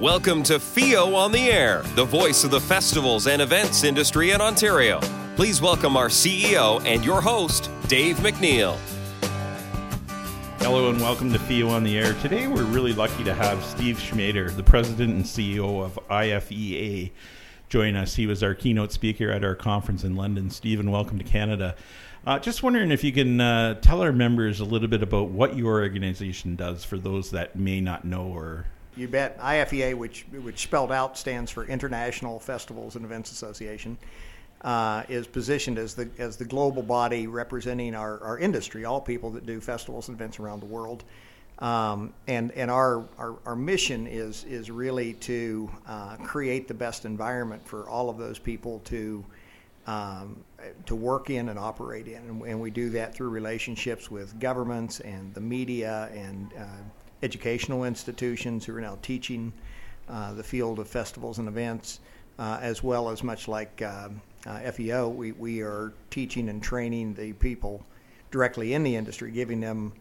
Welcome to FEO on the Air, the voice of the festivals and events industry in Ontario. Please welcome our CEO and your host, Dave MacNeil. Hello and welcome to FEO on the Air. Today we're really lucky to have Steve Schmader, the president and CEO of IFEA, join us. He was our keynote speaker at our conference in London. Steven, welcome to Canada. Uh, just wondering if you can uh, tell our members a little bit about what your organization does for those that may not know or you bet. IFEA, which which spelled out stands for International Festivals and Events Association, uh, is positioned as the as the global body representing our, our industry, all people that do festivals and events around the world. Um, and and our, our, our mission is is really to uh, create the best environment for all of those people to um, to work in and operate in, and, and, we do that through relationships with governments and the media and uh, educational institutions who are now teaching uh, the field of festivals and events, uh, as well as much like uh, uh FEO, we, we are teaching and training the people directly in the industry, giving them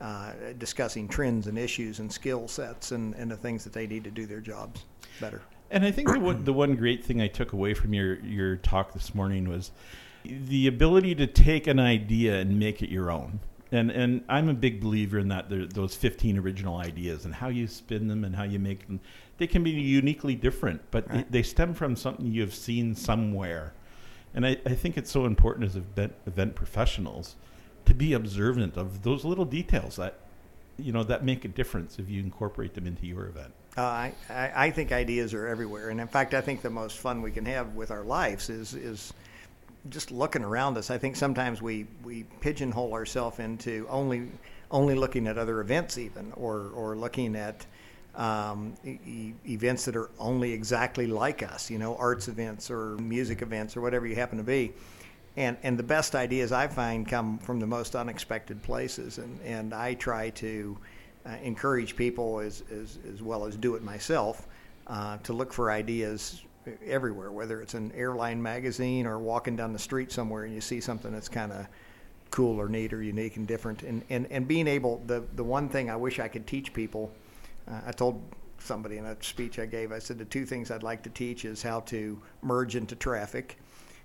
uh, discussing trends and issues and skill sets and, and the things that they need to do their jobs better. And I think the one, the one great thing I took away from your, your talk this morning was the ability to take an idea and make it your own and and I'm a big believer in that. Those 15 original ideas and how you spin them and how you make them, they can be uniquely different, but right. they, they, stem from something you've seen somewhere. And I, I think it's so important as event, event professionals to be observant of those little details that you know that make a difference if you incorporate them into your event. Uh, I, I think ideas are everywhere, and in fact, I think the most fun we can have with our lives is is just looking around us, I think sometimes we, we pigeonhole ourselves into only only looking at other events, even or or looking at um, e- events that are only exactly like us, you know, arts events or music events or whatever you happen to be. And and the best ideas I find come from the most unexpected places, and and I try to uh, encourage people as, as as well as do it myself uh, to look for ideas everywhere, whether it's an airline magazine or walking down the street somewhere and you see something that's kind of cool or neat or unique and different. And, and, and being able, the, the one thing I wish I could teach people, uh, I told somebody in a speech I gave, I said the two things I'd like to teach is how to merge into traffic.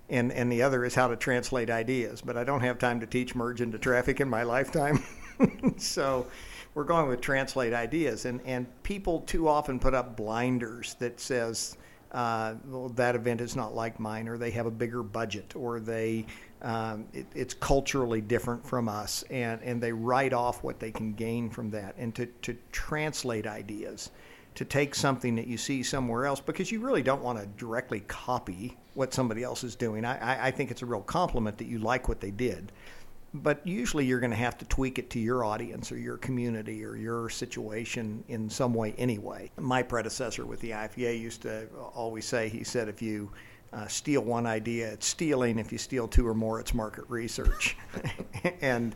And, and the other is how to translate ideas, but I don't have time to teach merge into traffic in my lifetime. so we're going with translate ideas and, and people too often put up blinders that says uh, well, that event is not like mine, or they have a bigger budget, or they um, it, it's culturally different from us, and, and they write off what they can gain from that, and to, to translate ideas, to take something that you see somewhere else, because you really don't want to directly copy what somebody else is doing. I, I, I think it's a real compliment that you like what they did but usually you're going to have to tweak it to your audience or your community or your situation in some way anyway. My predecessor with the IFEA used to always say, he said, if you uh, steal one idea, it's stealing. If you steal two or more, it's market research. and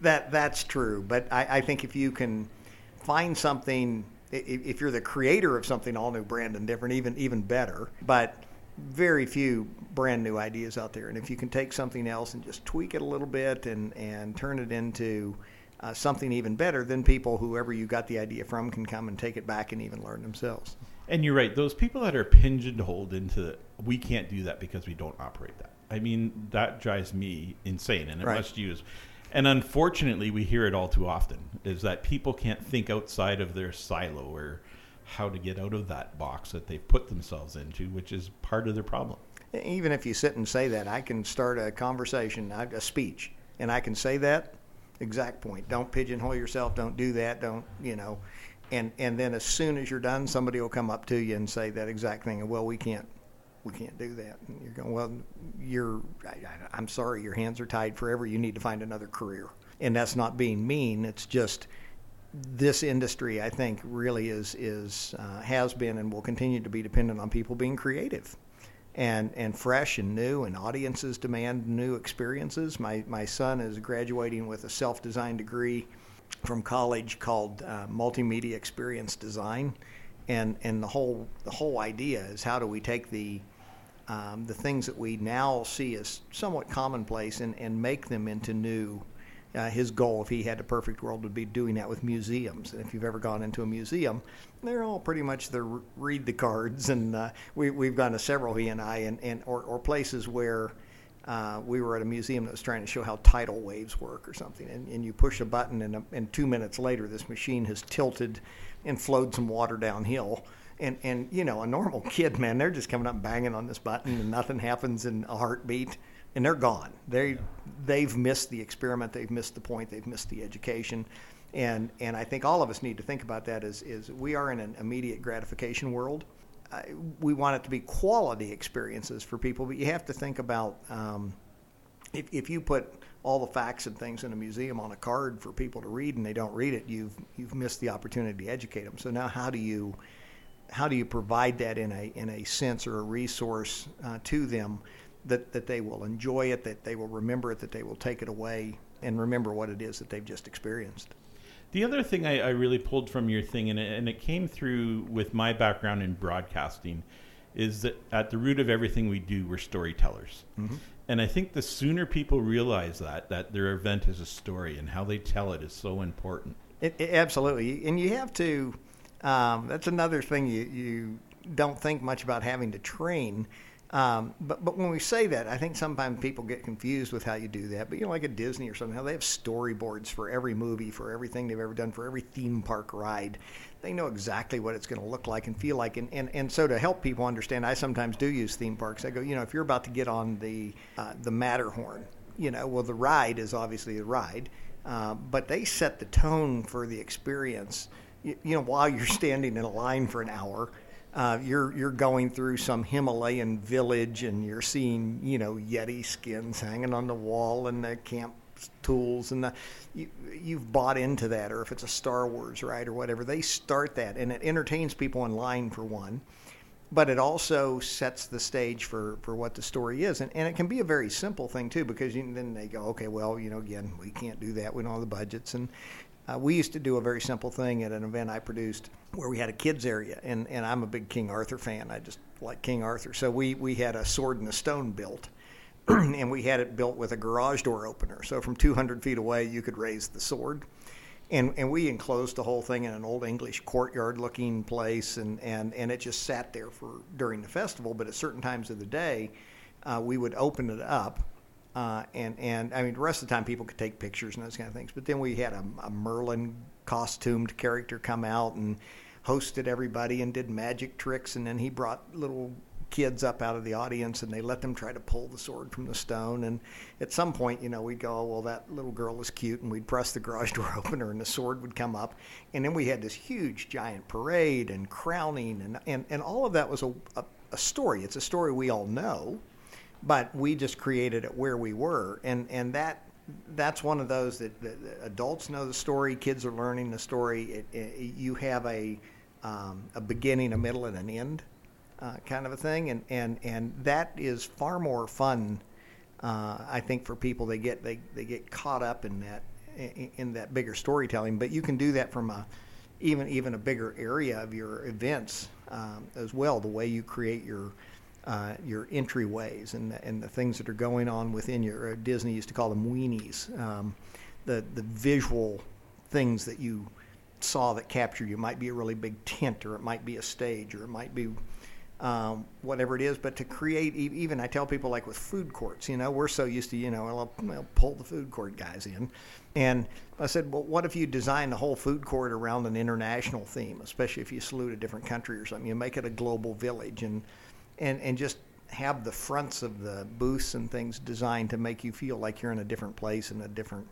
that that's true. But I, I, think if you can find something, if, if you're the creator of something all new, brand and different, even even better. But very few brand new ideas out there. And if you can take something else and just tweak it a little bit and, and turn it into uh, something even better, then people, whoever you got the idea from, can come and take it back and even learn themselves. And you're right. Those people that are pigeonholed into we can't do that because we don't operate that. I mean, that drives me insane, and it right. must use. And unfortunately, we hear it all too often: is that people can't think outside of their silo or how to get out of that box that they've put themselves into, which is part of their problem. Even if you sit and say that, I can start a conversation, a speech, and I can say that exact point. Don't pigeonhole yourself. Don't do that. Don't you know? And and then as soon as you're done, somebody will come up to you and say that exact thing. And well, we can't we can't do that. And you're going, well, you're, I, am sorry, your hands are tied forever. You need to find another career. And that's not being mean. It's just this industry, I think, really is is uh, has been and will continue to be dependent on people being creative, and and fresh and new, and audiences demand new experiences. My my son is graduating with a self-designed degree from college called uh, multimedia experience design, and and the whole the whole idea is how do we take the um, the things that we now see as somewhat commonplace and, and make them into new uh, his goal, if he had a perfect world, would be doing that with museums. And if you've ever gone into a museum, they're all pretty much the read the cards. And uh, we, we've gone to several, he and I, and, and or, or places where uh, we were at a museum that was trying to show how tidal waves work or something. And, and you push a button, and, a, and two minutes later, this machine has tilted and flowed some water downhill. And, and you know, a normal kid, man, they're just coming up banging on this button, and nothing happens in a heartbeat and they're gone. They yeah. they've missed the experiment. They've missed the point. They've missed the education. And and I think all of us need to think about that. Is is we are in an immediate gratification world. Uh, we want it to be quality experiences for people, but you have to think about um, if if you put all the facts and things in a museum on a card for people to read and they don't read it, you've you've missed the opportunity to educate them. So now, how do you how do you provide that in a in a sense or a resource uh, to them that, that they will enjoy it, that they will remember it, that they will take it away and remember what it is that they've just experienced. The other thing I, I really pulled from your thing, and it, and it came through with my background in broadcasting, is that at the root of everything we do, we're storytellers. Mm-hmm. And I think the sooner people realize that, that their event is a story and how they tell it is so important. It, it, absolutely. And you have to, um, that's another thing you, you don't think much about having to train um, but but when we say that, I think sometimes people get confused with how you do that. But you know, like at Disney or something, how they have storyboards for every movie, for everything they've ever done, for every theme park ride. They know exactly what it's going to look like and feel like. And, and, and so to help people understand, I sometimes do use theme parks. I go, you know, if you're about to get on the uh, the Matterhorn, you know, well, the ride is obviously the ride, uh, but they set the tone for the experience. You, you know, while you're standing in a line for an hour uh, you're you're going through some Himalayan village and you're seeing you know yeti skins hanging on the wall and the camp tools and the you, you've bought into that or if it's a Star Wars ride or whatever they start that and it entertains people in line for one but it also sets the stage for, for what the story is. And, and it can be a very simple thing too because you, then they go okay well you know again we can't do that we don't have the budgets and uh, we used to do a very simple thing at an event I produced where we had a kids area, and, and I'm a big King Arthur fan. I just like King Arthur. So we, we had a sword and a stone built, and we had it built with a garage door opener. So from 200 feet away, you could raise the sword. And, and we enclosed the whole thing in an old English courtyard looking place, and, and, and it just sat there for during the festival. But at certain times of the day, uh, we would open it up uh, and and I mean, the rest of the time people could take pictures and those kind of things. But then we had a, a Merlin costumed character come out and hosted everybody and did magic tricks. And then he brought little kids up out of the audience and they let them try to pull the sword from the stone. And at some point, you know, we'd go, oh, well, that little girl is cute. And we'd press the garage door opener and the sword would come up. And then we had this huge giant parade and crowning. And, and, and all of that was a, a, a story. It's a story we all know but we just created it where we were, and and that that's one of those that, that adults know the story, kids are learning the story. It, it, you have a um, a beginning, a middle, and an end, uh, kind of a thing, and and and that is far more fun. Uh, I think for people, they get they, they get caught up in that in, in that bigger storytelling. But you can do that from a even even a bigger area of your events um, as well. The way you create your uh, your entryways and the, and the things that are going on within your uh, Disney used to call them weenies, um, the the visual things that you saw that captured you. Might be a really big tent, or it might be a stage, or it might be um, whatever it is. But to create, even I tell people like with food courts, you know, we're so used to, you know, I'll, I'll pull the food court guys in. And I said, well, what if you design the whole food court around an international theme, especially if you salute a different country or something? You make it a global village and and and just have the fronts of the booths and things designed to make you feel like you're in a different place and a different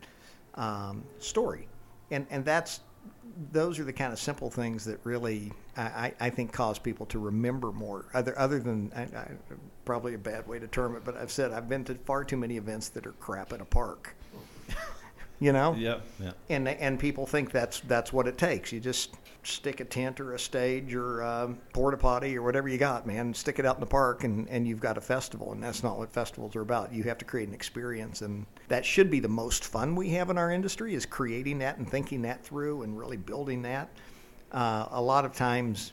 um, story, and and that's those are the kind of simple things that really I, I think cause people to remember more. Other other than I, I, probably a bad way to term it, but I've said I've been to far too many events that are crap in a park. You know. Yeah. Yeah. And and people think that's that's what it takes. You just stick a tent or a stage or a porta potty or whatever you got, man. Stick it out in the park, and, and you've got a festival. And that's not what festivals are about. You have to create an experience, and that should be the most fun we have in our industry is creating that and thinking that through and really building that. Uh, a lot of times,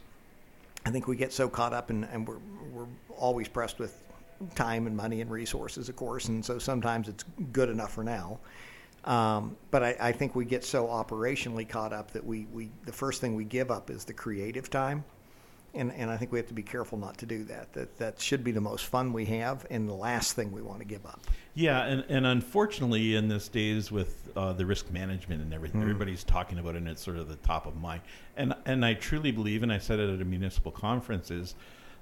I think we get so caught up, and, and we're we're always pressed with time and money and resources, of course, and so sometimes it's good enough for now. Um, but I, I think we get so operationally caught up that we, we the first thing we give up is the creative time. And, and I think we have to be careful not to do that. That that should be the most fun we have, and the last thing we want to give up. Yeah, and, and unfortunately, in this days with uh, the risk management and everything, mm. everybody's talking about it, and it's sort of the top of mind. And and I truly believe, and I said it at a municipal conference, is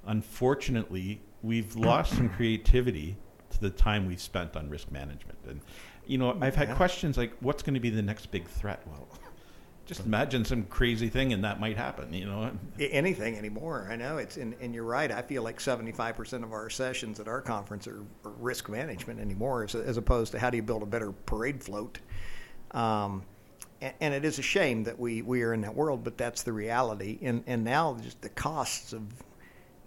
unfortunately we've lost some creativity to the time we've spent on risk management. And you know, I've had yeah. questions like, "What's going to be the next big threat?" Well just imagine some crazy thing and that might happen you know anything anymore i know it's and, and you're right i feel like 75% of our sessions at our conference are, are risk management anymore as, as, opposed to how do you build a better parade float um, and, and, it is a shame that we, we are in that world but that's the reality and, and now just the costs of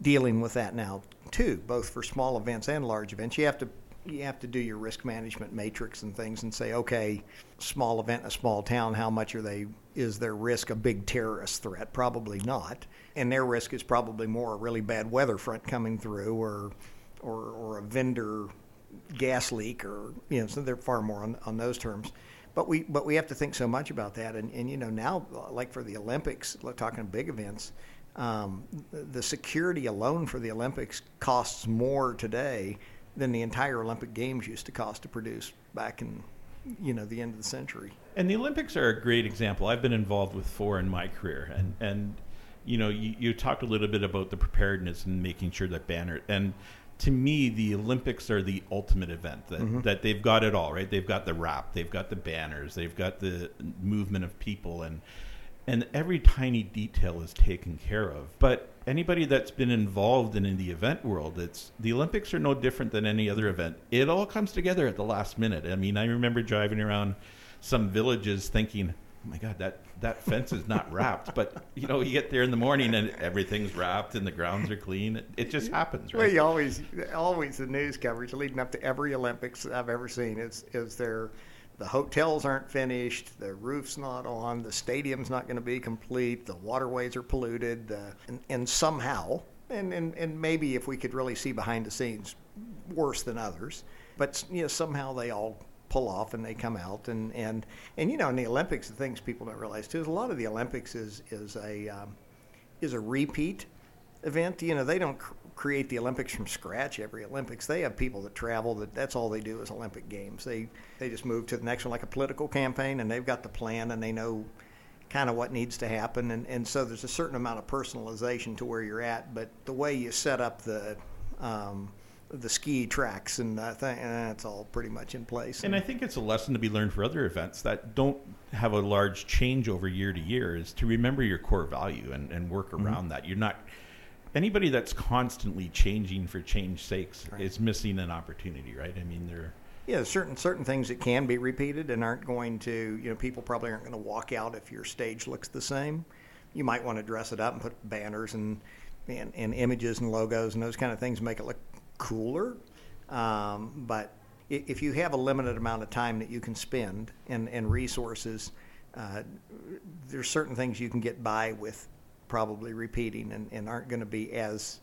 dealing with that now too both for small events and large events you have to you have to do your risk management matrix and things and say, okay, small event in a small town, how much are they? Is their risk a big terrorist threat? Probably not, and their risk is probably more a really bad weather front coming through, or or, or a vendor gas leak, or you know, so they're far more on, on those terms. But we but we have to think so much about that, and and you know now like for the Olympics, talking big events. Um, the security alone for the Olympics costs more today than the entire Olympic Games used to cost to produce back in you know the end of the century. And the Olympics are a great example. I've been involved with four in my career, and and you know you, you talked a little bit about the preparedness and making sure that banner and to me the Olympics are the ultimate event that mm-hmm. that they've got it all right. They've got the wrap, they've got the banners, they've got the movement of people and and every tiny detail is taken care of. But anybody that's been involved in, in the event world, it's the Olympics are no different than any other event. It all comes together at the last minute. I mean, I remember driving around some villages thinking, "Oh my God, that that fence is not wrapped." But you know, you get there in the morning and everything's wrapped and the grounds are clean. It, it just happens, right? Well, you always, always the news coverage leading up to every Olympics I've ever seen is is there the hotels aren't finished, the roof's not on, the stadium's not going to be complete, the waterways are polluted, uh, and, and, somehow, and, and, and maybe if we could really see behind the scenes, worse than others, but you know somehow they all pull off and they come out and and and you know in the Olympics the things people don't realize too is a lot of the Olympics is is a um, is a repeat event. You know they don't create the Olympics from scratch every Olympics. They have people that travel that that's all they do is Olympic games. They they just move to the next one like a political campaign and they've got the plan and they know kind of what needs to happen and, and so there's a certain amount of personalization to where you're at but the way you set up the um, the ski tracks and uh, th- that's all pretty much in place. And I think it's a lesson to be learned for other events that don't have a large change over year to year is to remember your core value and, and work mm-hmm. around mm-hmm. that. You're not anybody that's constantly changing for change sakes right. is missing an opportunity, right? I mean, they're yeah, certain certain things that can be repeated and aren't going to, you know, people probably aren't going to walk out if your stage looks the same. You might want to dress it up and put banners and and, and images and logos and those kind of things make it look cooler. Um, but if you have a limited amount of time that you can spend and, and resources, uh, there's certain things you can get by with probably repeating and, and aren't going to be as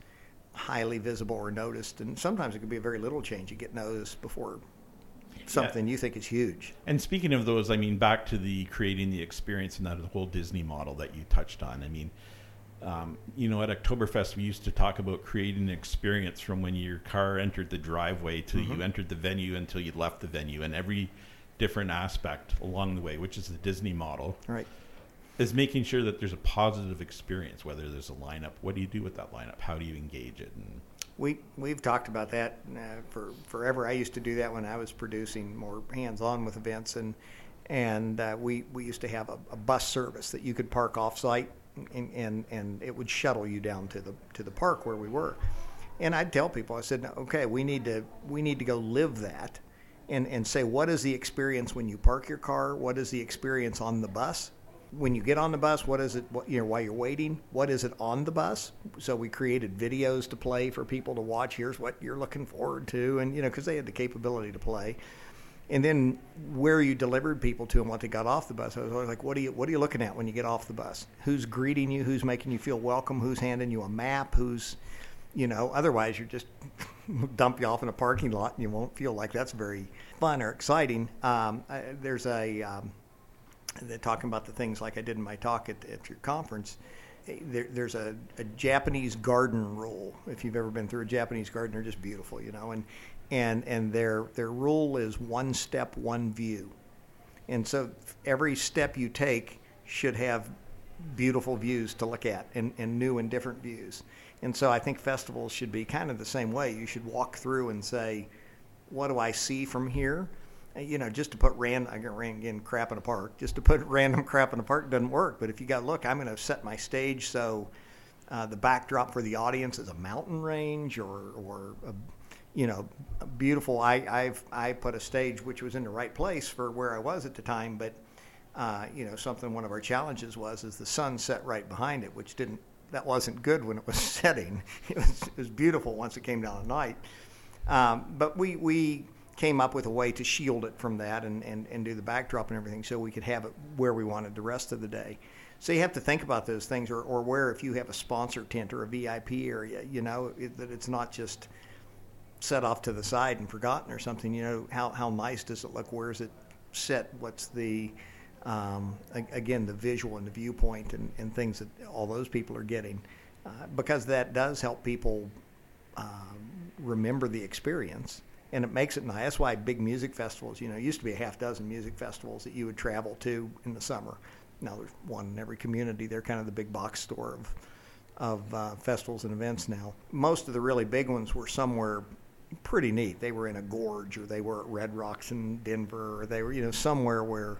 highly visible or noticed. And sometimes it could be a very little change you get noticed before something yeah. you think is huge. And speaking of those, I mean, back to the creating the experience and that whole Disney model that you touched on. I mean, um, you know, at Oktoberfest, we used to talk about creating an experience from when your car entered the driveway till mm-hmm. you entered the venue until you left the venue, and every different aspect along the way, which is the Disney model. Right is making sure that there's a positive experience. Whether there's a lineup, what do you do with that lineup? How do you engage it? And we we've talked about that uh, for forever. I used to do that when I was producing more hands-on with events, and and uh, we we used to have a, a, bus service that you could park off-site, and, and and it would shuttle you down to the to the park where we were. And I'd tell people, I said, okay, we need to we need to go live that, and and say what is the experience when you park your car? What is the experience on the bus? When you get on the bus, what is it, what, you know, while you're waiting, what is it on the bus? So we created videos to play for people to watch. Here's what you're looking forward to. And, you know, because they had the capability to play. And then where you delivered people to and what they got off the bus. I was always like, what are you, what are you looking at when you get off the bus? Who's greeting you? Who's making you feel welcome? Who's handing you a map? Who's, You know, otherwise you're just dump you off in a parking lot and you won't feel like that's very fun or exciting. Um, I, there's a um, they're talking about the things like I did in my talk at, at your conference. Eh, there, there's a, a, Japanese garden rule. If you've ever been through a Japanese garden, they're just beautiful, you know. And and and their their rule is one step, one view. And so every step you take should have beautiful views to look at and, and new and different views. And so I think festivals should be kind of the same way. You should walk through and say, what do I see from here? You know, just to put random, I ran again crap in a park. Just to put random crap in a park doesn't work. But if you got look, I'm going to set my stage so uh, the backdrop for the audience is a mountain range or or a, you know, beautiful. I I've I put a stage which was in the right place for where I was at the time, but uh, you know, something one of our challenges was is the sun set right behind it, which didn't that wasn't good when it was setting. It was, it was beautiful once it came down at night. Um, but we, we came up with a way to shield it from that and, and, and do the backdrop and everything so we could have it where we wanted the rest of the day. So you have to think about those things, or, or where if you have a sponsor tent or a VIP area, you know, it, that it's not just set off to the side and forgotten or something. You know, how, how nice does it look? Where is it set? What's the um, again, the visual and the viewpoint and, and things that all those people are getting, uh, because that does help people um, remember the experience and it makes it nice. That's why big music festivals, you know, used to be a half dozen music festivals that you would travel to in the summer. Now there's one in every community. They're kind of the big box store of of uh, festivals and events now. Most of the really big ones were somewhere pretty neat. They were in a gorge, or they were at Red Rocks in Denver, or they were, you know, somewhere where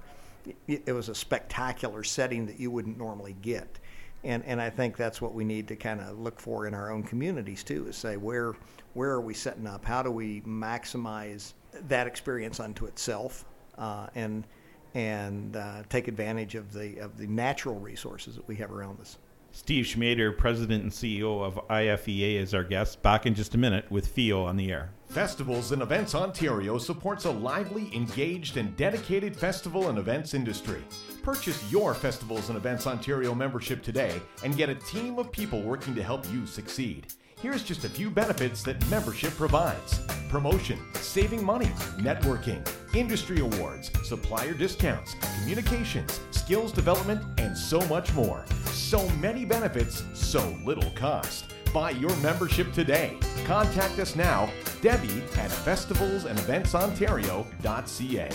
it was a spectacular setting that you wouldn't normally get. And, and I think that's what we need to kind of look for in our own communities too is say where where are we setting up how do we maximize that experience unto itself uh, and and uh, take advantage of the of the natural resources that we have around us. Steve Schmader, President and CEO of IFEA, is our guest. Back in just a minute with FEO on the air. Festivals and Events Ontario supports a lively, engaged, and dedicated festival and events industry. Purchase your Festivals and Events Ontario membership today and get a team of people working to help you succeed. Here's just a few benefits that membership provides promotion, saving money, networking, industry awards, supplier discounts, communications, skills development, and so much more. So many benefits, so little cost. Buy your membership today. Contact us now, Debbie at festivalsandeventsontario.ca.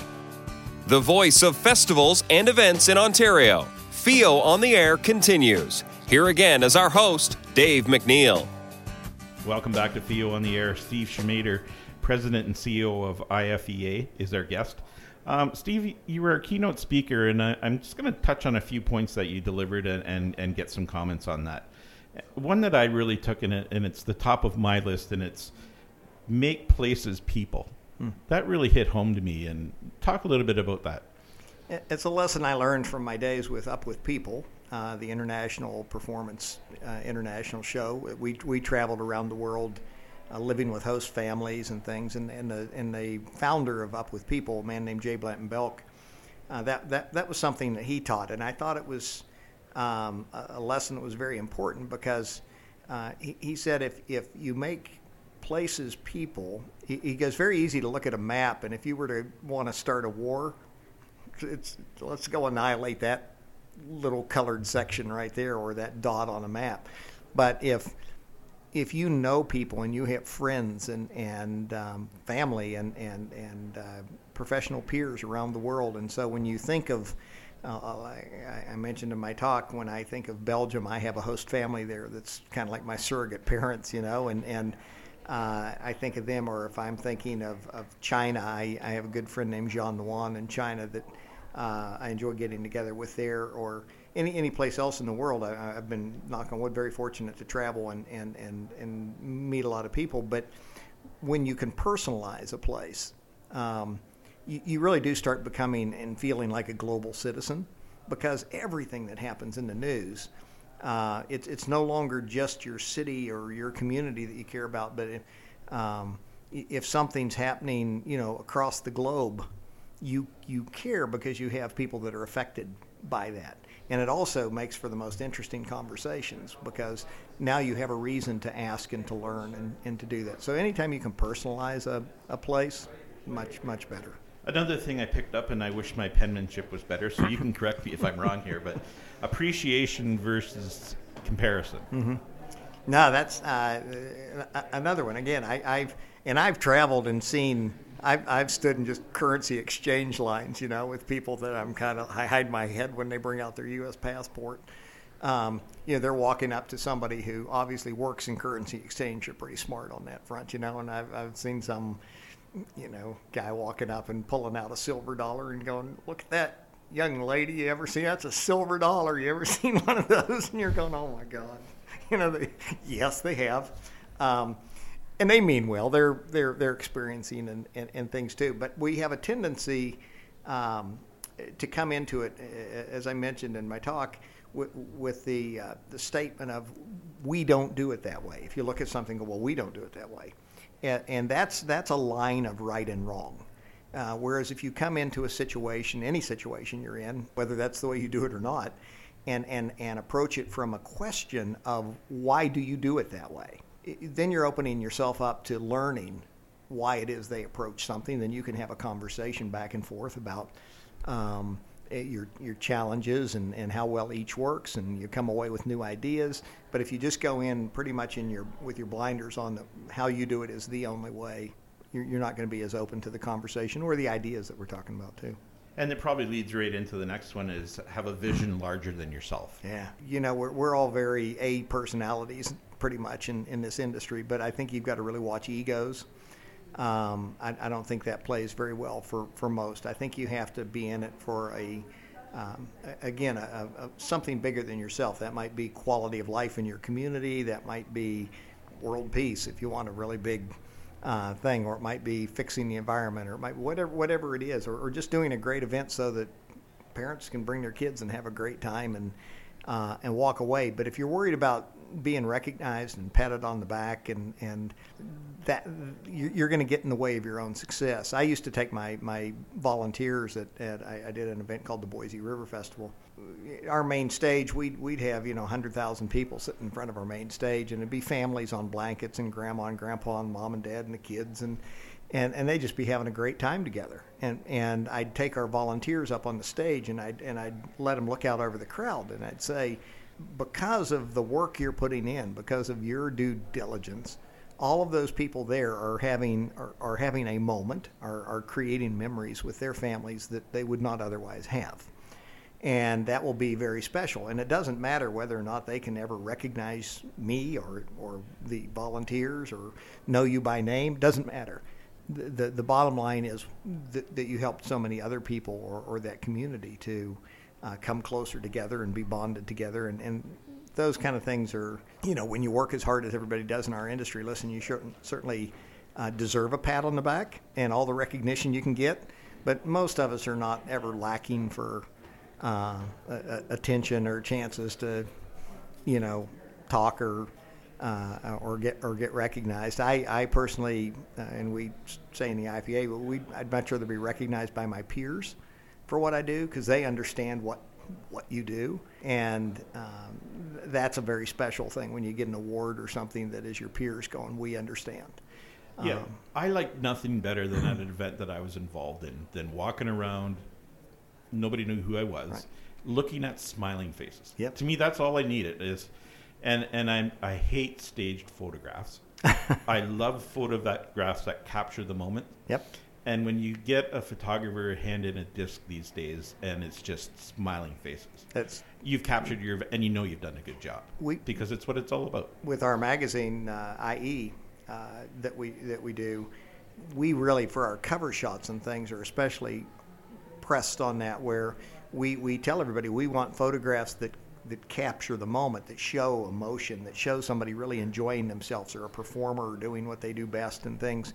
The voice of festivals and events in Ontario. FEO on the air continues. Here again is our host, Dave MacNeil. Welcome back to FEO on the Air. Steve Schmader, President and CEO of IFEA, is our guest. Um, Steve, you were a keynote speaker, and I, am just going to touch on a few points that you delivered and, and, and, get some comments on that. One that I really took in it, and it's the top of my list, and it's make places people. Hmm. That really hit home to me, and talk a little bit about that. It's a lesson I learned from my days with Up with People, uh, the international performance uh, international show. We we traveled around the world, uh, living with host families and things. And and the and the founder of Up with People, a man named J. Blanton Belk, uh, that that that was something that he taught, and I thought it was um, a lesson that was very important because uh, he, he said if if you make places people, he, he goes very easy to look at a map, and if you were to want to start a war it's let's go annihilate that little colored section right there or that dot on a map. But if if you know people and you have friends and and um, family and and and uh, professional peers around the world, and so when you think of I, mentioned in my talk when I think of Belgium, I have a host family there that's kind of like my surrogate parents, you know, and and uh, I think of them. Or if I'm thinking of, of China, I, I have a good friend named Jean Nuan in China that uh, I enjoy getting together with there or any any place else in the world. I, have been knock on wood very fortunate to travel and, and, and, and meet a lot of people. But when you can personalize a place, um, you, you really do start becoming and feeling like a global citizen because everything that happens in the news. Uh, it's it's no longer just your city or your community that you care about, but if, um, if something's happening, you know, across the globe, you you care because you have people that are affected by that. And it also makes for the most interesting conversations because now you have a reason to ask and to learn and, and to do that. So anytime you can personalize a, a place, much, much better. Another thing I picked up, and I wish my penmanship was better, so you can correct me if I'm wrong here, but appreciation versus comparison. Mm-hmm. No, that's uh, another one. Again, I, I've and I've traveled and seen. I've, I've stood in just currency exchange lines, you know, with people that I'm kind of I hide my head when they bring out their U.S. passport. Um, you know, they're walking up to somebody who obviously works in currency exchange. You're pretty smart on that front, you know. And I've I've seen some, you know, guy walking up and pulling out a silver dollar and going, "Look at that, young lady. You ever see that's a silver dollar? You ever seen one of those?" And you're going, "Oh my god." you know, they, yes, they have. Um, and they mean well. They're they're they're experiencing and, and, and things too. But we have a tendency um, to come into it, as I mentioned in my talk, with, with the uh, the statement of we don't do it that way. If you look at something, well, we don't do it that way, and, and that's that's a line of right and wrong. Uh, whereas if you come into a situation, any situation you're in, whether that's the way you do it or not, and, and, and approach it from a question of why do you do it that way? It, then you're opening yourself up to learning why it is they approach something. Then you can have a conversation back and forth about um, Eh, your your challenges and, and how well each works, and you come away with new ideas. But if you just go in pretty much in your with your blinders on the, how you do it is the only way, you're, you're not going to be as open to the conversation or the ideas that we're talking about too. And it probably leads right into the next one is have a vision larger than yourself. Yeah. You know, we're, we're all very A personalities pretty much in, in this industry, but I think you've got to really watch egos. Um, I, I, don't think that plays very well for, for most. I think you have to be in it for a, um, again, a, a, something bigger than yourself. That might be quality of life in your community. That might be world peace if you want a really big uh, thing, or it might be fixing the environment, or it might whatever whatever it is, or, or just doing a great event so that parents can bring their kids and have a great time and uh, and walk away. But if you're worried about being recognized and patted on the back and and that you're going to get in the way of your own success. I used to take my my volunteers at, at I, I did an event called the Boise River Festival. Our main stage, we'd we'd have you know hundred thousand people sitting in front of our main stage, and it'd be families on blankets and grandma and grandpa and mom and dad and the kids and. And, and they'd just be having a great time together. And, and I'd take our volunteers up on the stage and I'd, and I'd let them look out over the crowd and I'd say, because of the work you're putting in, because of your due diligence, all of those people there are having are, are having a moment, are, are creating memories with their families that they would not otherwise have. And that will be very special. And it doesn't matter whether or not they can ever recognize me or, or the volunteers or know you by name. Doesn't matter. The, the, the bottom line is that, that you helped so many other people or, or that community to uh, come closer together and be bonded together. And, and those kind of things are, you know, when you work as hard as everybody does in our industry, listen, you certainly uh, deserve a pat on the back and all the recognition you can get. But most of us are not ever lacking for uh, attention or chances to, you know, talk or uh, or get or get recognized. I, I personally, uh, and we say in the IFEA, we I'd much rather be recognized by my peers for what I do because they understand what what you do, and um, that's a very special thing when you get an award or something that is your peers going, "We understand." Yeah, um, I like nothing better than at an event that I was involved in than walking around. Nobody knew who I was, right. looking at smiling faces. Yep. To me, that's all I needed is, and and I I hate staged photographs. I love photographs that capture the moment. Yep. And when you get a photographer handed a disc these days, and it's just smiling faces, that's you've captured your and you know you've done a good job. We, because it's what it's all about. With our magazine uh, IE uh, that we that we do, we really for our cover shots and things are especially pressed on that where we, we tell everybody we want photographs that that capture the moment, that show emotion, that show somebody really enjoying themselves or a performer doing what they do best and things.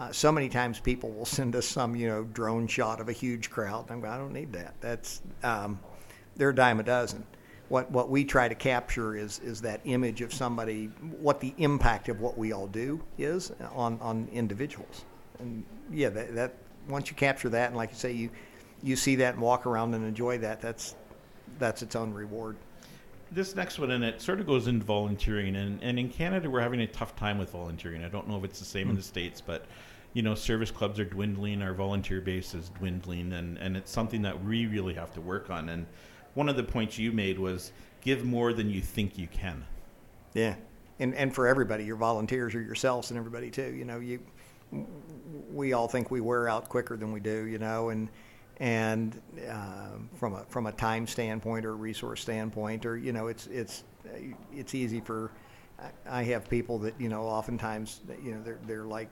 Uh, so many times people will send us some, you know, drone shot of a huge crowd. I'm going, I don't need that. That's um, they're a dime a dozen. What what we try to capture is is that image of somebody, what the impact of what we all do is on on individuals. And yeah, that, that once you capture that, and like you say, you you see that and walk around and enjoy that. That's that's its own reward. This next one, and it sort of goes into volunteering, and, and in Canada we're having a tough time with volunteering. I don't know if it's the same mm. in the states, but you know, service clubs are dwindling, our volunteer base is dwindling, and, and it's something that we really have to work on. And one of the points you made was give more than you think you can. Yeah, and and for everybody, your volunteers or yourselves and everybody too. You know, you we all think we wear out quicker than we do. You know, and and uh, from a from a time standpoint or a resource standpoint, or you know, it's it's it's easy for. I have people that you know oftentimes you know they're they're like,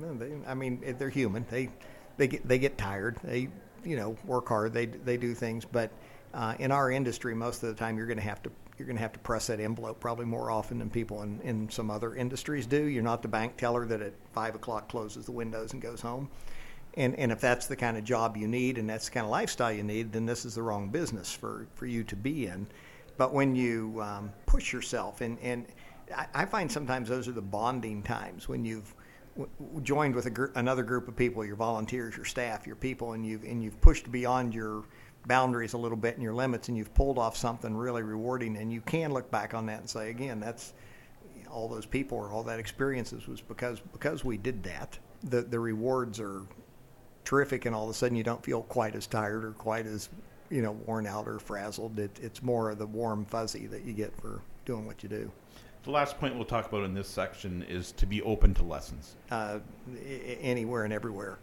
they, I mean they're human. They they get they get tired. They you know work hard. They they do things, but uh, in our industry, most of the time you're going to have to you're going to have to press that envelope probably more often than people in, in some other industries do. You're not the bank teller that at five o'clock closes the windows and goes home. And, and if that's the kind of job you need and that's the kind of lifestyle you need, then this is the wrong business for, for you to be in. But when you um, push yourself, and, and I, I, find sometimes those are the bonding times when you've w- joined with gr- another group of people, your volunteers, your staff, your people, and you've, and you've pushed beyond your boundaries a little bit and your limits and you've pulled off something really rewarding and you can look back on that and say again that's all those people or all that experiences was because because we did that. The the rewards are terrific and all of a sudden you don't feel quite as tired or quite as you know worn out or frazzled. It, it's more of the warm fuzzy that you get for doing what you do the last point we'll talk about in this section is to be open to lessons. Uh, anywhere and everywhere.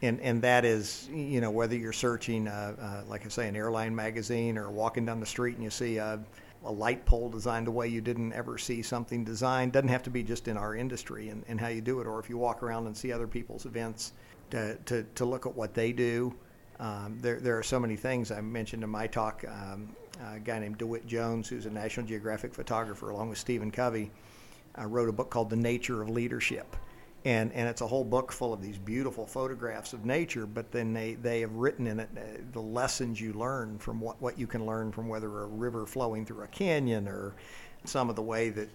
And and that is you know whether you're searching uh, uh, like I say an airline magazine or walking down the street and you see a, a, light pole designed the way you didn't ever see something designed doesn't have to be just in our industry and, and how you do it. Or if you walk around and see other people's events to, to, to look at what they do um, there, there are so many things. I mentioned in my talk um, a guy named DeWitt Jones who's a National Geographic photographer along with Stephen Covey uh, wrote a book called The Nature of Leadership and and it's a whole book full of these beautiful photographs of nature. But then they they have written in it uh, the lessons you learn from what what you can learn from whether a river flowing through a canyon or some of the way that.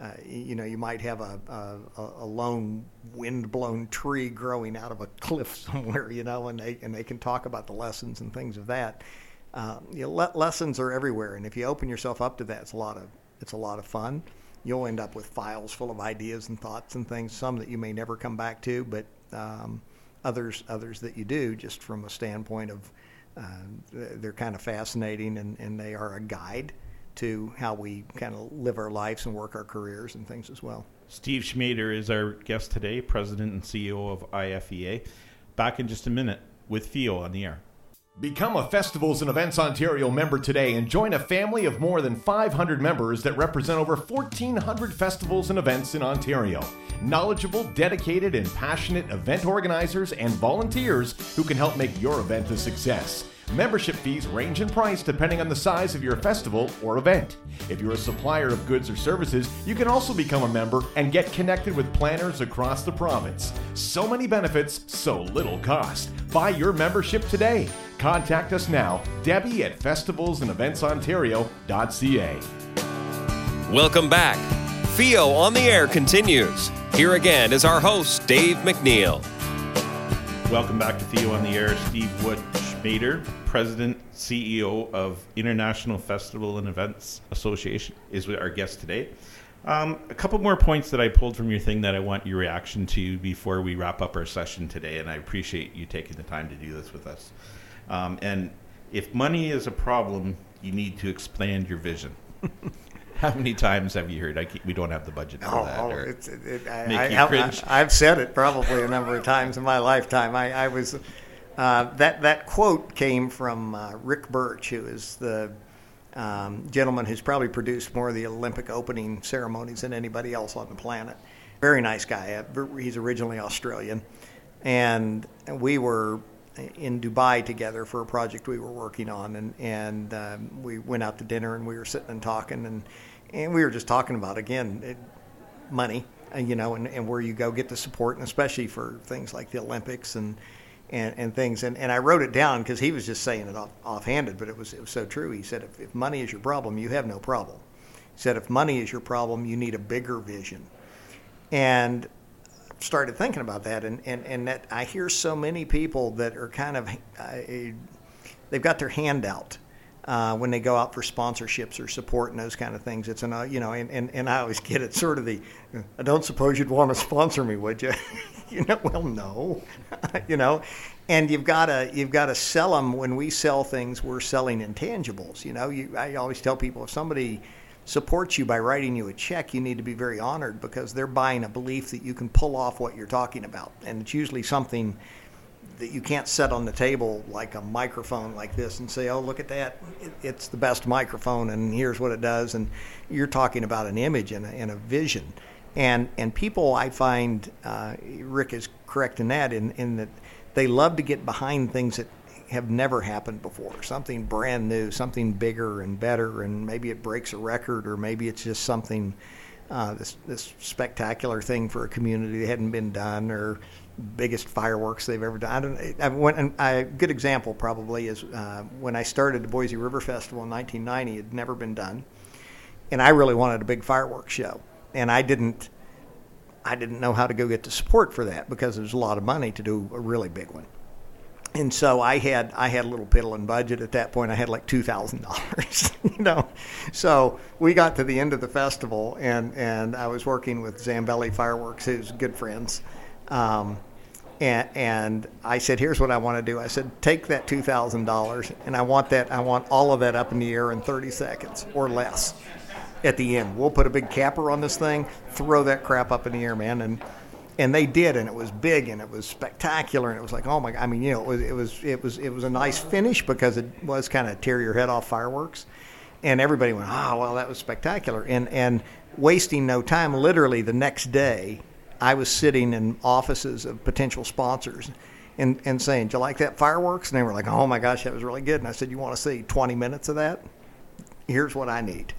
Uh, you know, you might have a, a, a lone wind-blown tree growing out of a cliff somewhere. You know, and they and they can talk about the lessons and things of that. Uh, you know, le- lessons are everywhere, and if you open yourself up to that, it's a lot of it's a lot of fun you'll end up with files full of ideas and thoughts and things, some that you may never come back to, but um, others others that you do, just from a standpoint of uh, they're kind of fascinating and, and they are a guide to how we kind of live our lives and work our careers and things as well. Steve Schmader is our guest today, President and CEO of IFEA. Back in just a minute with FEO on the air. Become a Festivals and Events Ontario member today and join a family of more than 500 members that represent over 1,400 festivals and events in Ontario. Knowledgeable, dedicated, and passionate event organizers and volunteers who can help make your event a success. Membership fees range in price depending on the size of your festival or event. If you're a supplier of goods or services, you can also become a member and get connected with planners across the province. So many benefits, so little cost. Buy your membership today. Contact us now, Debbie at festivalsandeventsontario.ca. Welcome back. FEO on the air continues. Here again is our host, Dave MacNeil. Welcome back to FEO on the air. Steve Wood Schmader, President, CEO of International Festival and Events Association, is our guest today. Um, a couple more points that I pulled from your thing that I want your reaction to before we wrap up our session today, and I appreciate you taking the time to do this with us. Um, and if money is a problem, you need to expand your vision. How many times have you heard I keep, we don't have the budget for oh, that? Oh, it's, it, it, I, I, have said it probably a number of times in my lifetime. I, I was uh, that that quote came from uh, Ric Birch, who is the um, gentleman who's probably produced more of the Olympic opening ceremonies than anybody else on the planet. Very nice guy. Uh, he's originally Australian, and we were in Dubai together for a project we were working on, and and um, we went out to dinner and we were sitting and talking, and and we were just talking about again it, money, uh, you know, and, and where you go get the support, and especially for things like the Olympics and and, and things. And, and I wrote it down because he was just saying it off, offhanded, but it was, it was so true. He said, if, if money is your problem, you have no problem. He said, if money is your problem, you need a bigger vision. And started thinking about that, and, and, and that I hear so many people that are kind of, uh, they've got their hand out uh, when they go out for sponsorships or support and those kind of things. It's an, uh, you know, and, and, and I always get it sort of the, I don't suppose you'd want to sponsor me, would you? you know, well, no, you know, and you've got to you've got to sell them. When we sell things, we're selling intangibles. You know, you, I always tell people if somebody supports you by writing you a check, you need to be very honored because they're buying a belief that you can pull off what you're talking about, and it's usually something that you can't set on the table like a microphone like this and say, "Oh, look at that! It's the best microphone, and here's what it does." And you're talking about an image and a, and a vision, and and people, I find, uh, Ric is correct in that, in in that they love to get behind things that have never happened before, something brand new, something bigger and better, and maybe it breaks a record, or maybe it's just something. Uh, this this spectacular thing for a community that hadn't been done, or biggest fireworks they've ever done. I don't. I a good example probably is uh, when I started the Boise River Festival in 1990. It had never been done, and I really wanted a big fireworks show, and I didn't. I didn't know how to go get the support for that because there's a lot of money to do a really big one. And so I had I had a little piddling budget at that point. I had like two thousand dollars, you know. So we got to the end of the festival, and and I was working with Zambelli Fireworks, who's good friends, um, and, and I said, "Here's what I want to do." I said, "Take that two thousand dollars, and I want that. I want all of that up in the air in 30 seconds or less. At the end, we'll put a big capper on this thing, throw that crap up in the air, man." And and they did, and it was big, and it was spectacular, and it was like, oh my! God, I mean, you know, it was it was it was it was a nice finish because it was kind of tear your head off fireworks, and everybody went, oh well, that was spectacular, and and wasting no time, literally the next day I was sitting in offices of potential sponsors and, and saying, Do you like that fireworks? And they were like, Oh my gosh, that was really good. And I said, You want to see 20 minutes of that? Here's what I need.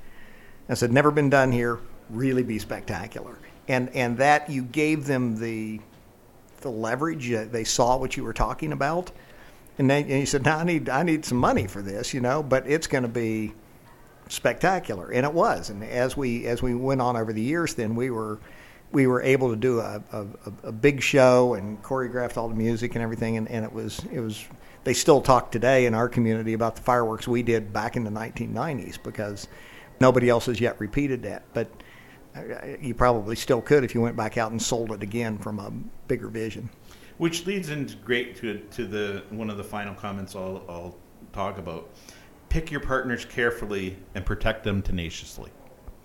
I said, Never been done here. Really be spectacular. And, and that you gave them the, the leverage. They saw what you were talking about. And then and he said, "Now I need I need some money for this, you know, but it's going to be spectacular." And it was. And as we as we went on over the years, then we were we were able to do a, a, a, big show and choreographed all the music and everything, and, and it was it was. They still talk today in our community about the fireworks we did back in the 1990s because nobody else has yet repeated that. But uh, you probably still could if you went back out and sold it again from a bigger vision. Which leads into great to to the one of the final comments I'll, I'll talk about. Pick your partners carefully and protect them tenaciously.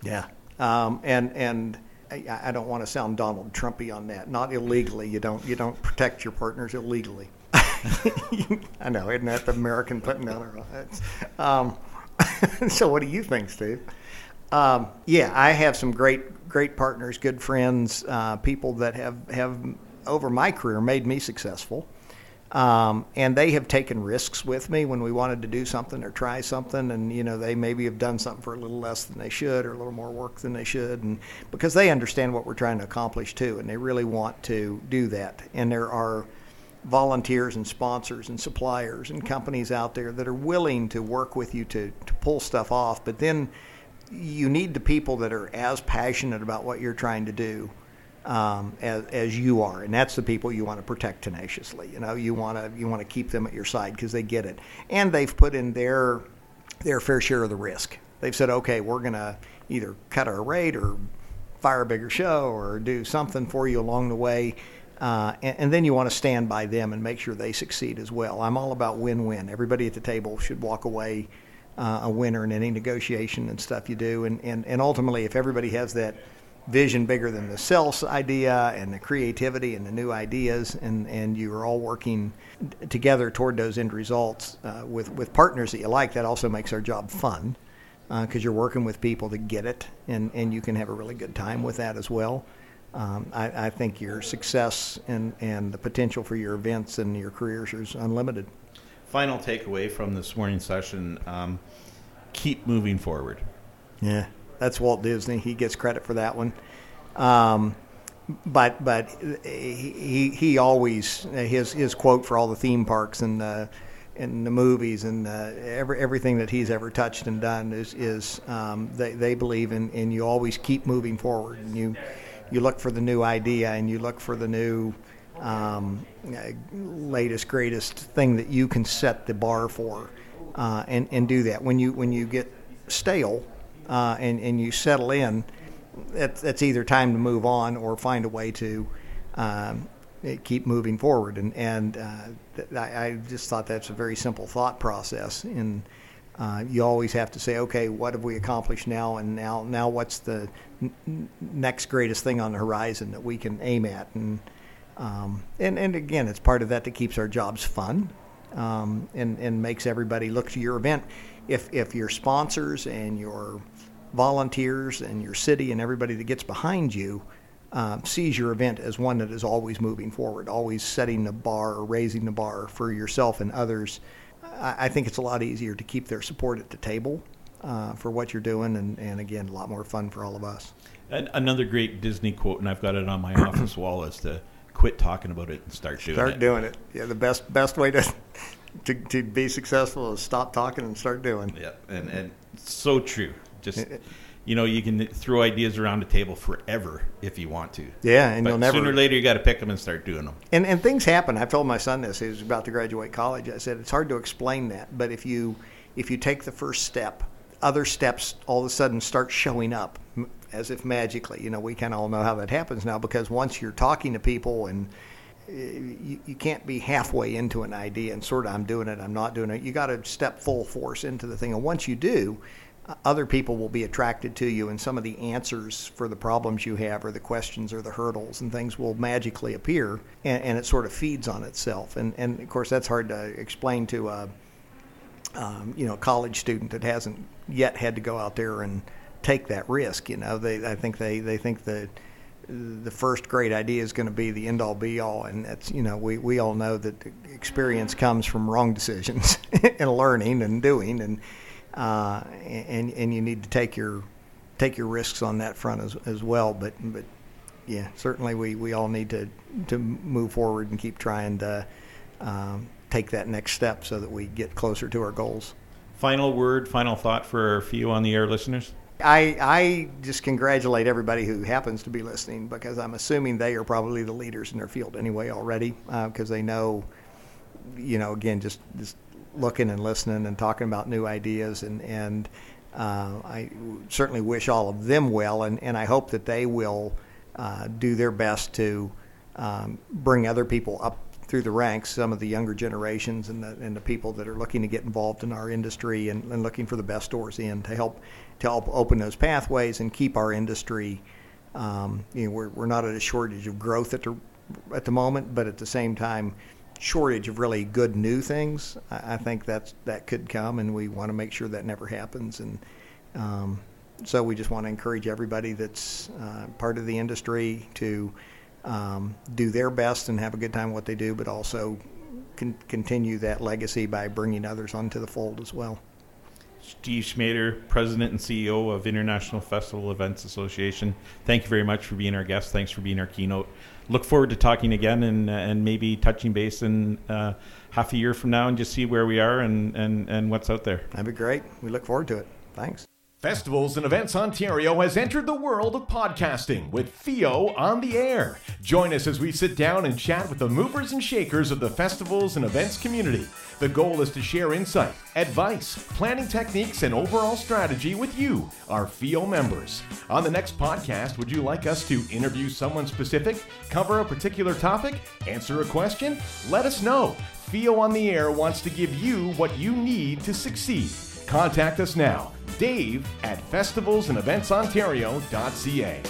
Yeah, um, and and I, I don't want to sound Donald Trumpy on that. Not illegally. You don't you don't protect your partners illegally. I know, isn't that the American putting down our um, So, what do you think, Steve? Um, yeah, I have some great great partners, good friends, uh, people that have have over my career made me successful. Um, and they have taken risks with me when we wanted to do something or try something, and you know they maybe have done something for a little less than they should or a little more work than they should, and because they understand what we're trying to accomplish too, and they really want to do that. And there are volunteers and sponsors and suppliers and companies out there that are willing to work with you to to pull stuff off, but then you need the people that are as passionate about what you're trying to do um, as, as you are, and that's the people you want to protect tenaciously. You know, you want to you want to keep them at your side because they get it, and they've put in their their fair share of the risk. They've said, okay, we're going to either cut our rate or fire a bigger show or do something for you along the way. Uh, and, and, then you want to stand by them and make sure they succeed as well. I'm all about win-win. Everybody at the table should walk away uh, a winner in any negotiation and stuff you do. And, and, and ultimately, if everybody has that vision bigger than the sales idea and the creativity and the new ideas, and, and you are all working together toward those end results uh, with, with partners that you like, that also makes our job fun because uh, you're working with people that get it, and, and you can have a really good time with that as well. Um, I, I, think your success and, and the potential for your events and your careers is unlimited. Final takeaway from this morning session um, keep moving forward. Yeah. That's Walt Disney. He gets credit for that one. Um, but but he he always his his quote for all the theme parks and uh, and the movies and every everything that he's ever touched and done is is um, they they believe in and you always keep moving forward and you you look for the new idea and you look for the new um, latest greatest thing that you can set the bar for uh, and and do that. When you when you get stale uh, and and you settle in, that's, either time to move on or find a way to um, keep moving forward. And and uh, I, I, just thought that's a very simple thought process. And uh, you always have to say, okay, what have we accomplished now? And now now what's the n- next greatest thing on the horizon that we can aim at? And um, and and again, it's part of that that keeps our jobs fun. Um, and, and makes everybody look to your event. If, if your sponsors and your volunteers and your city and everybody that gets behind you uh, sees your event as one that is always moving forward, always setting the bar or raising the bar for yourself and others, I, I think it's a lot easier to keep their support at the table uh, for what you're doing, and, and again, a lot more fun for all of us. And another great Disney quote, and I've got it on my office wall, is to quit talking about it and start doing start it. Start doing it. Yeah, the best best way to, to to be successful is stop talking and start doing. Yeah, and and so true. Just you know, you can throw ideas around the table forever if you want to. Yeah, and but you'll never. Sooner or later, you got to pick them and start doing them. And and things happen. I told my son this. He was about to graduate college. I said it's hard to explain that, but if you if you take the first step, other steps all of a sudden start showing up as if magically. You know, we kind of all know how that happens now because once you're talking to people and eh, you, you can't be halfway into an idea and sort of I'm doing it, I'm not doing it. You got to step full force into the thing. And once you do, other people will be attracted to you, and some of the answers for the problems you have, or the questions, or the hurdles, and things will magically appear, and, and it sort of feeds on itself. And, and of course, that's hard to explain to a um, you know a college student that hasn't yet had to go out there and take that risk. You know, they I think they they think that the first great idea is going to be the end all be all, and that's you know we, we all know that experience comes from wrong decisions and learning and doing, and uh, and and you need to take your take your risks on that front as as well. But but yeah, certainly we, we all need to to move forward and keep trying to um, take that next step so that we get closer to our goals. Final word, final thought for our few on the air listeners. I, I just congratulate everybody who happens to be listening because I'm assuming they are probably the leaders in their field anyway already because uh, they know, you know, again, just, just looking and listening and talking about new ideas and and uh, I certainly wish all of them well and, and I hope that they will uh, do their best to um, bring other people up through the ranks, some of the younger generations and the, and the people that are looking to get involved in our industry and, and looking for the best doors in to help to help open those pathways and keep our industry. Um, you know, we're, we're not at a shortage of growth at the at the moment, but at the same time, shortage of really good new things. I, I think that's that could come, and we want to make sure that never happens. And um, so we just want to encourage everybody that's uh, part of the industry to um, do their best and have a good time what they do, but also con- continue that legacy by bringing others onto the fold as well. Steve Schmader, President and CEO of International Festival Events Association. Thank you very much for being our guest. Thanks for being our keynote. Look forward to talking again and and maybe touching base in uh, half a year from now and just see where we are and, and, and what's out there. That'd be great. We look forward to it. Thanks. Festivals and Events Ontario has entered the world of podcasting with FEO on the Air. Join us as we sit down and chat with the movers and shakers of the festivals and events community. The goal is to share insight, advice, planning techniques, and overall strategy with you, our FEO members. On the next podcast, would you like us to interview someone specific, cover a particular topic, answer a question? Let us know. FEO on the Air wants to give you what you need to succeed. Contact us now, Dave at festivalsandeventsontario.ca.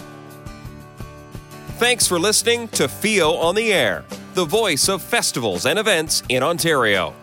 Thanks for listening to FEO on the Air, the voice of festivals and events in Ontario.